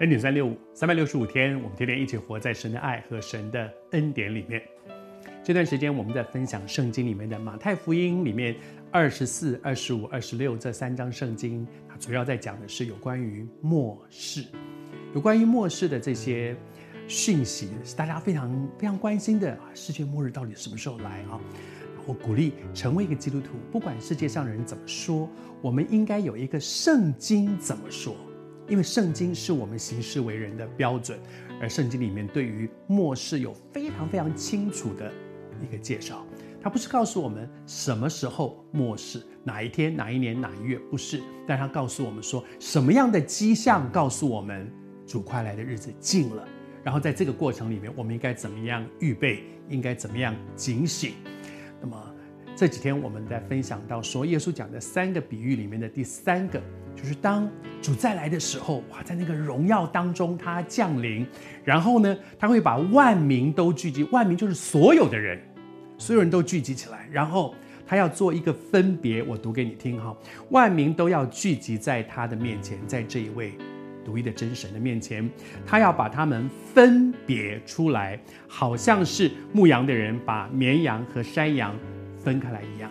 恩典三六五，三百六十五天，我们天天一起活在神的爱和神的恩典里面。这段时间，我们在分享圣经里面的马太福音里面二十四、二十五、二十六这三章圣经，它主要在讲的是有关于末世，有关于末世的这些讯息，是大家非常非常关心的啊。世界末日到底什么时候来啊？我鼓励成为一个基督徒，不管世界上的人怎么说，我们应该有一个圣经怎么说。因为圣经是我们行事为人的标准，而圣经里面对于末世有非常非常清楚的一个介绍。它不是告诉我们什么时候末世，哪一天、哪一年、哪一月，不是。但它告诉我们说，什么样的迹象告诉我们主快来的日子近了。然后在这个过程里面，我们应该怎么样预备？应该怎么样警醒？那么这几天我们在分享到说，耶稣讲的三个比喻里面的第三个。就是当主再来的时候，哇，在那个荣耀当中，他降临，然后呢，他会把万民都聚集，万民就是所有的人，所有人都聚集起来，然后他要做一个分别，我读给你听哈，万民都要聚集在他的面前，在这一位独一的真神的面前，他要把他们分别出来，好像是牧羊的人把绵羊和山羊分开来一样。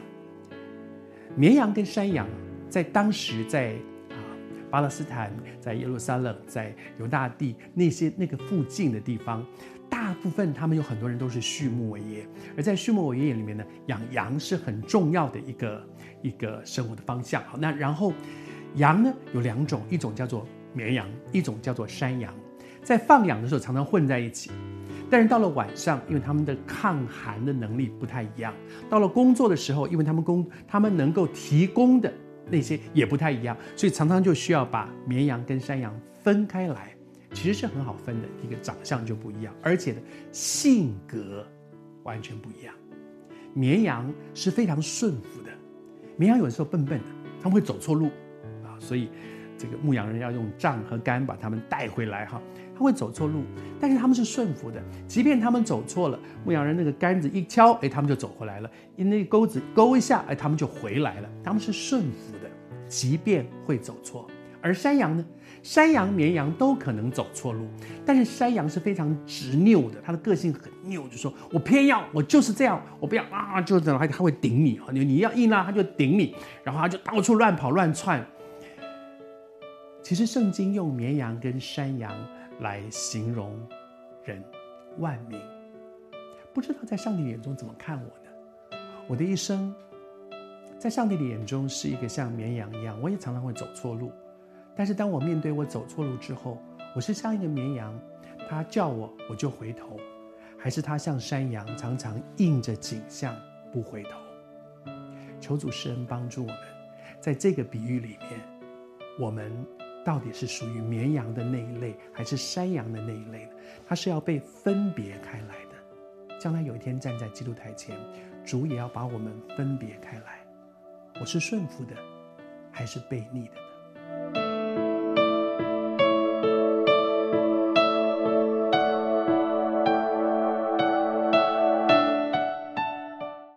绵羊跟山羊在当时在啊。巴勒斯坦，在耶路撒冷，在犹大地那些那个附近的地方，大部分他们有很多人都是畜牧业，而在畜牧业里面呢，养羊是很重要的一个一个生活的方向。好，那然后羊呢有两种，一种叫做绵羊，一种叫做山羊，在放养的时候常常混在一起，但是到了晚上，因为他们的抗寒的能力不太一样，到了工作的时候，因为他们工他们能够提供的。那些也不太一样，所以常常就需要把绵羊跟山羊分开来，其实是很好分的。一个长相就不一样，而且，性格完全不一样。绵羊是非常顺服的，绵羊有的时候笨笨的，他们会走错路啊，所以这个牧羊人要用杖和杆把他们带回来哈。他会走错路，但是他们是顺服的，即便他们走错了，牧羊人那个杆子一敲，哎，他们就走回来了；因那个钩子勾一下，哎，他们就回来了。他们是顺服的，即便会走错。而山羊呢？山羊、绵羊都可能走错路，但是山羊是非常执拗的，它的个性很拗，就说我偏要，我就是这样，我不要啊，就是这样，它会顶你，你你要硬拉，它就顶你，然后它就到处乱跑乱窜。其实圣经用绵羊跟山羊。来形容人万民，不知道在上帝眼中怎么看我呢？我的一生，在上帝的眼中是一个像绵羊一样，我也常常会走错路。但是当我面对我走错路之后，我是像一个绵羊，他叫我我就回头，还是他像山羊，常常应着景象不回头？求主施恩帮助我们，在这个比喻里面，我们。到底是属于绵羊的那一类，还是山羊的那一类呢？它是要被分别开来的。将来有一天站在基督台前，主也要把我们分别开来。我是顺服的，还是悖逆的？